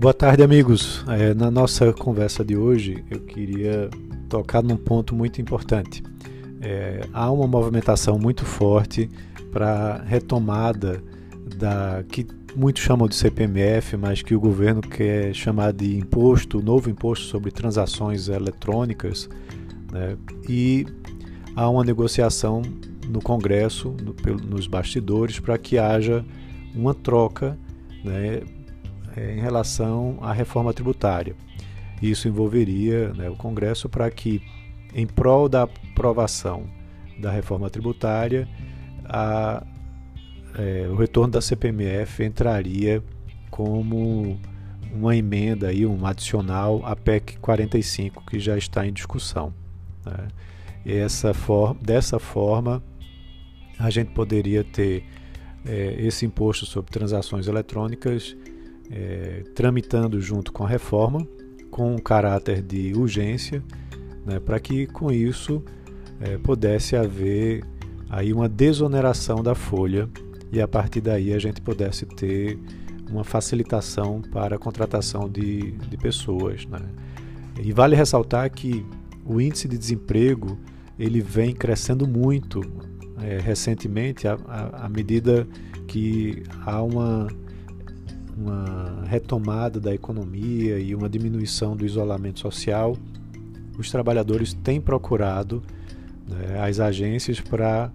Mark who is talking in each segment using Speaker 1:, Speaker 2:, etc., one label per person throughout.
Speaker 1: Boa tarde, amigos. É, na nossa conversa de hoje, eu queria tocar num ponto muito importante. É, há uma movimentação muito forte para retomada da que muitos chamam de CPMF, mas que o governo quer chamar de imposto, novo imposto sobre transações eletrônicas, né? e há uma negociação no Congresso, no, nos bastidores, para que haja uma troca né, é, em relação à reforma tributária. Isso envolveria né, o Congresso para que, em prol da aprovação da reforma tributária, a, é, o retorno da CPMF entraria como uma emenda aí, um adicional à PEC 45 que já está em discussão. Né? Essa for dessa forma, a gente poderia ter é, esse imposto sobre transações eletrônicas é, tramitando junto com a reforma, com um caráter de urgência, né, para que com isso é, pudesse haver aí uma desoneração da folha e a partir daí a gente pudesse ter uma facilitação para a contratação de, de pessoas. Né? E vale ressaltar que o índice de desemprego ele vem crescendo muito é, recentemente à medida que há uma, uma retomada da economia e uma diminuição do isolamento social. Os trabalhadores têm procurado né, as agências para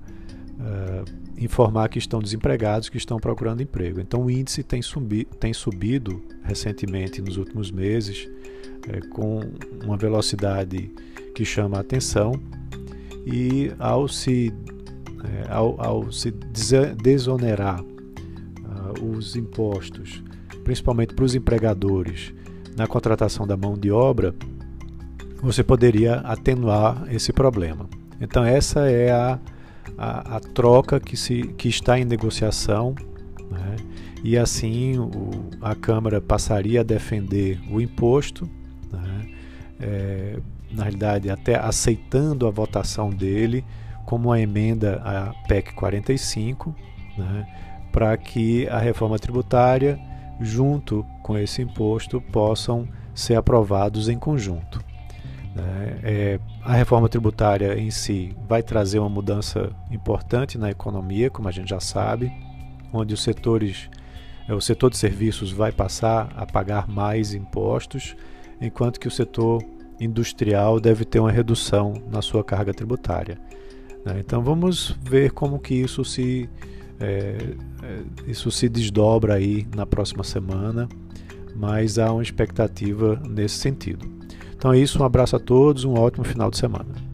Speaker 1: uh, informar que estão desempregados, que estão procurando emprego. Então o índice tem, subi tem subido recentemente nos últimos meses é, com uma velocidade que chama a atenção e ao se, é, ao, ao, se desonerar os impostos, principalmente para os empregadores, na contratação da mão de obra, você poderia atenuar esse problema. Então essa é a, a, a troca que, se, que está em negociação né? e assim o, a Câmara passaria a defender o imposto, né? é, na realidade até aceitando a votação dele como uma emenda à PEC 45, né? Para que a reforma tributária, junto com esse imposto, possam ser aprovados em conjunto. Né? É, a reforma tributária em si vai trazer uma mudança importante na economia, como a gente já sabe, onde os setores, é, o setor de serviços vai passar a pagar mais impostos, enquanto que o setor industrial deve ter uma redução na sua carga tributária. Né? Então vamos ver como que isso se é, isso se desdobra aí na próxima semana, mas há uma expectativa nesse sentido. Então é isso, um abraço a todos, um ótimo final de semana.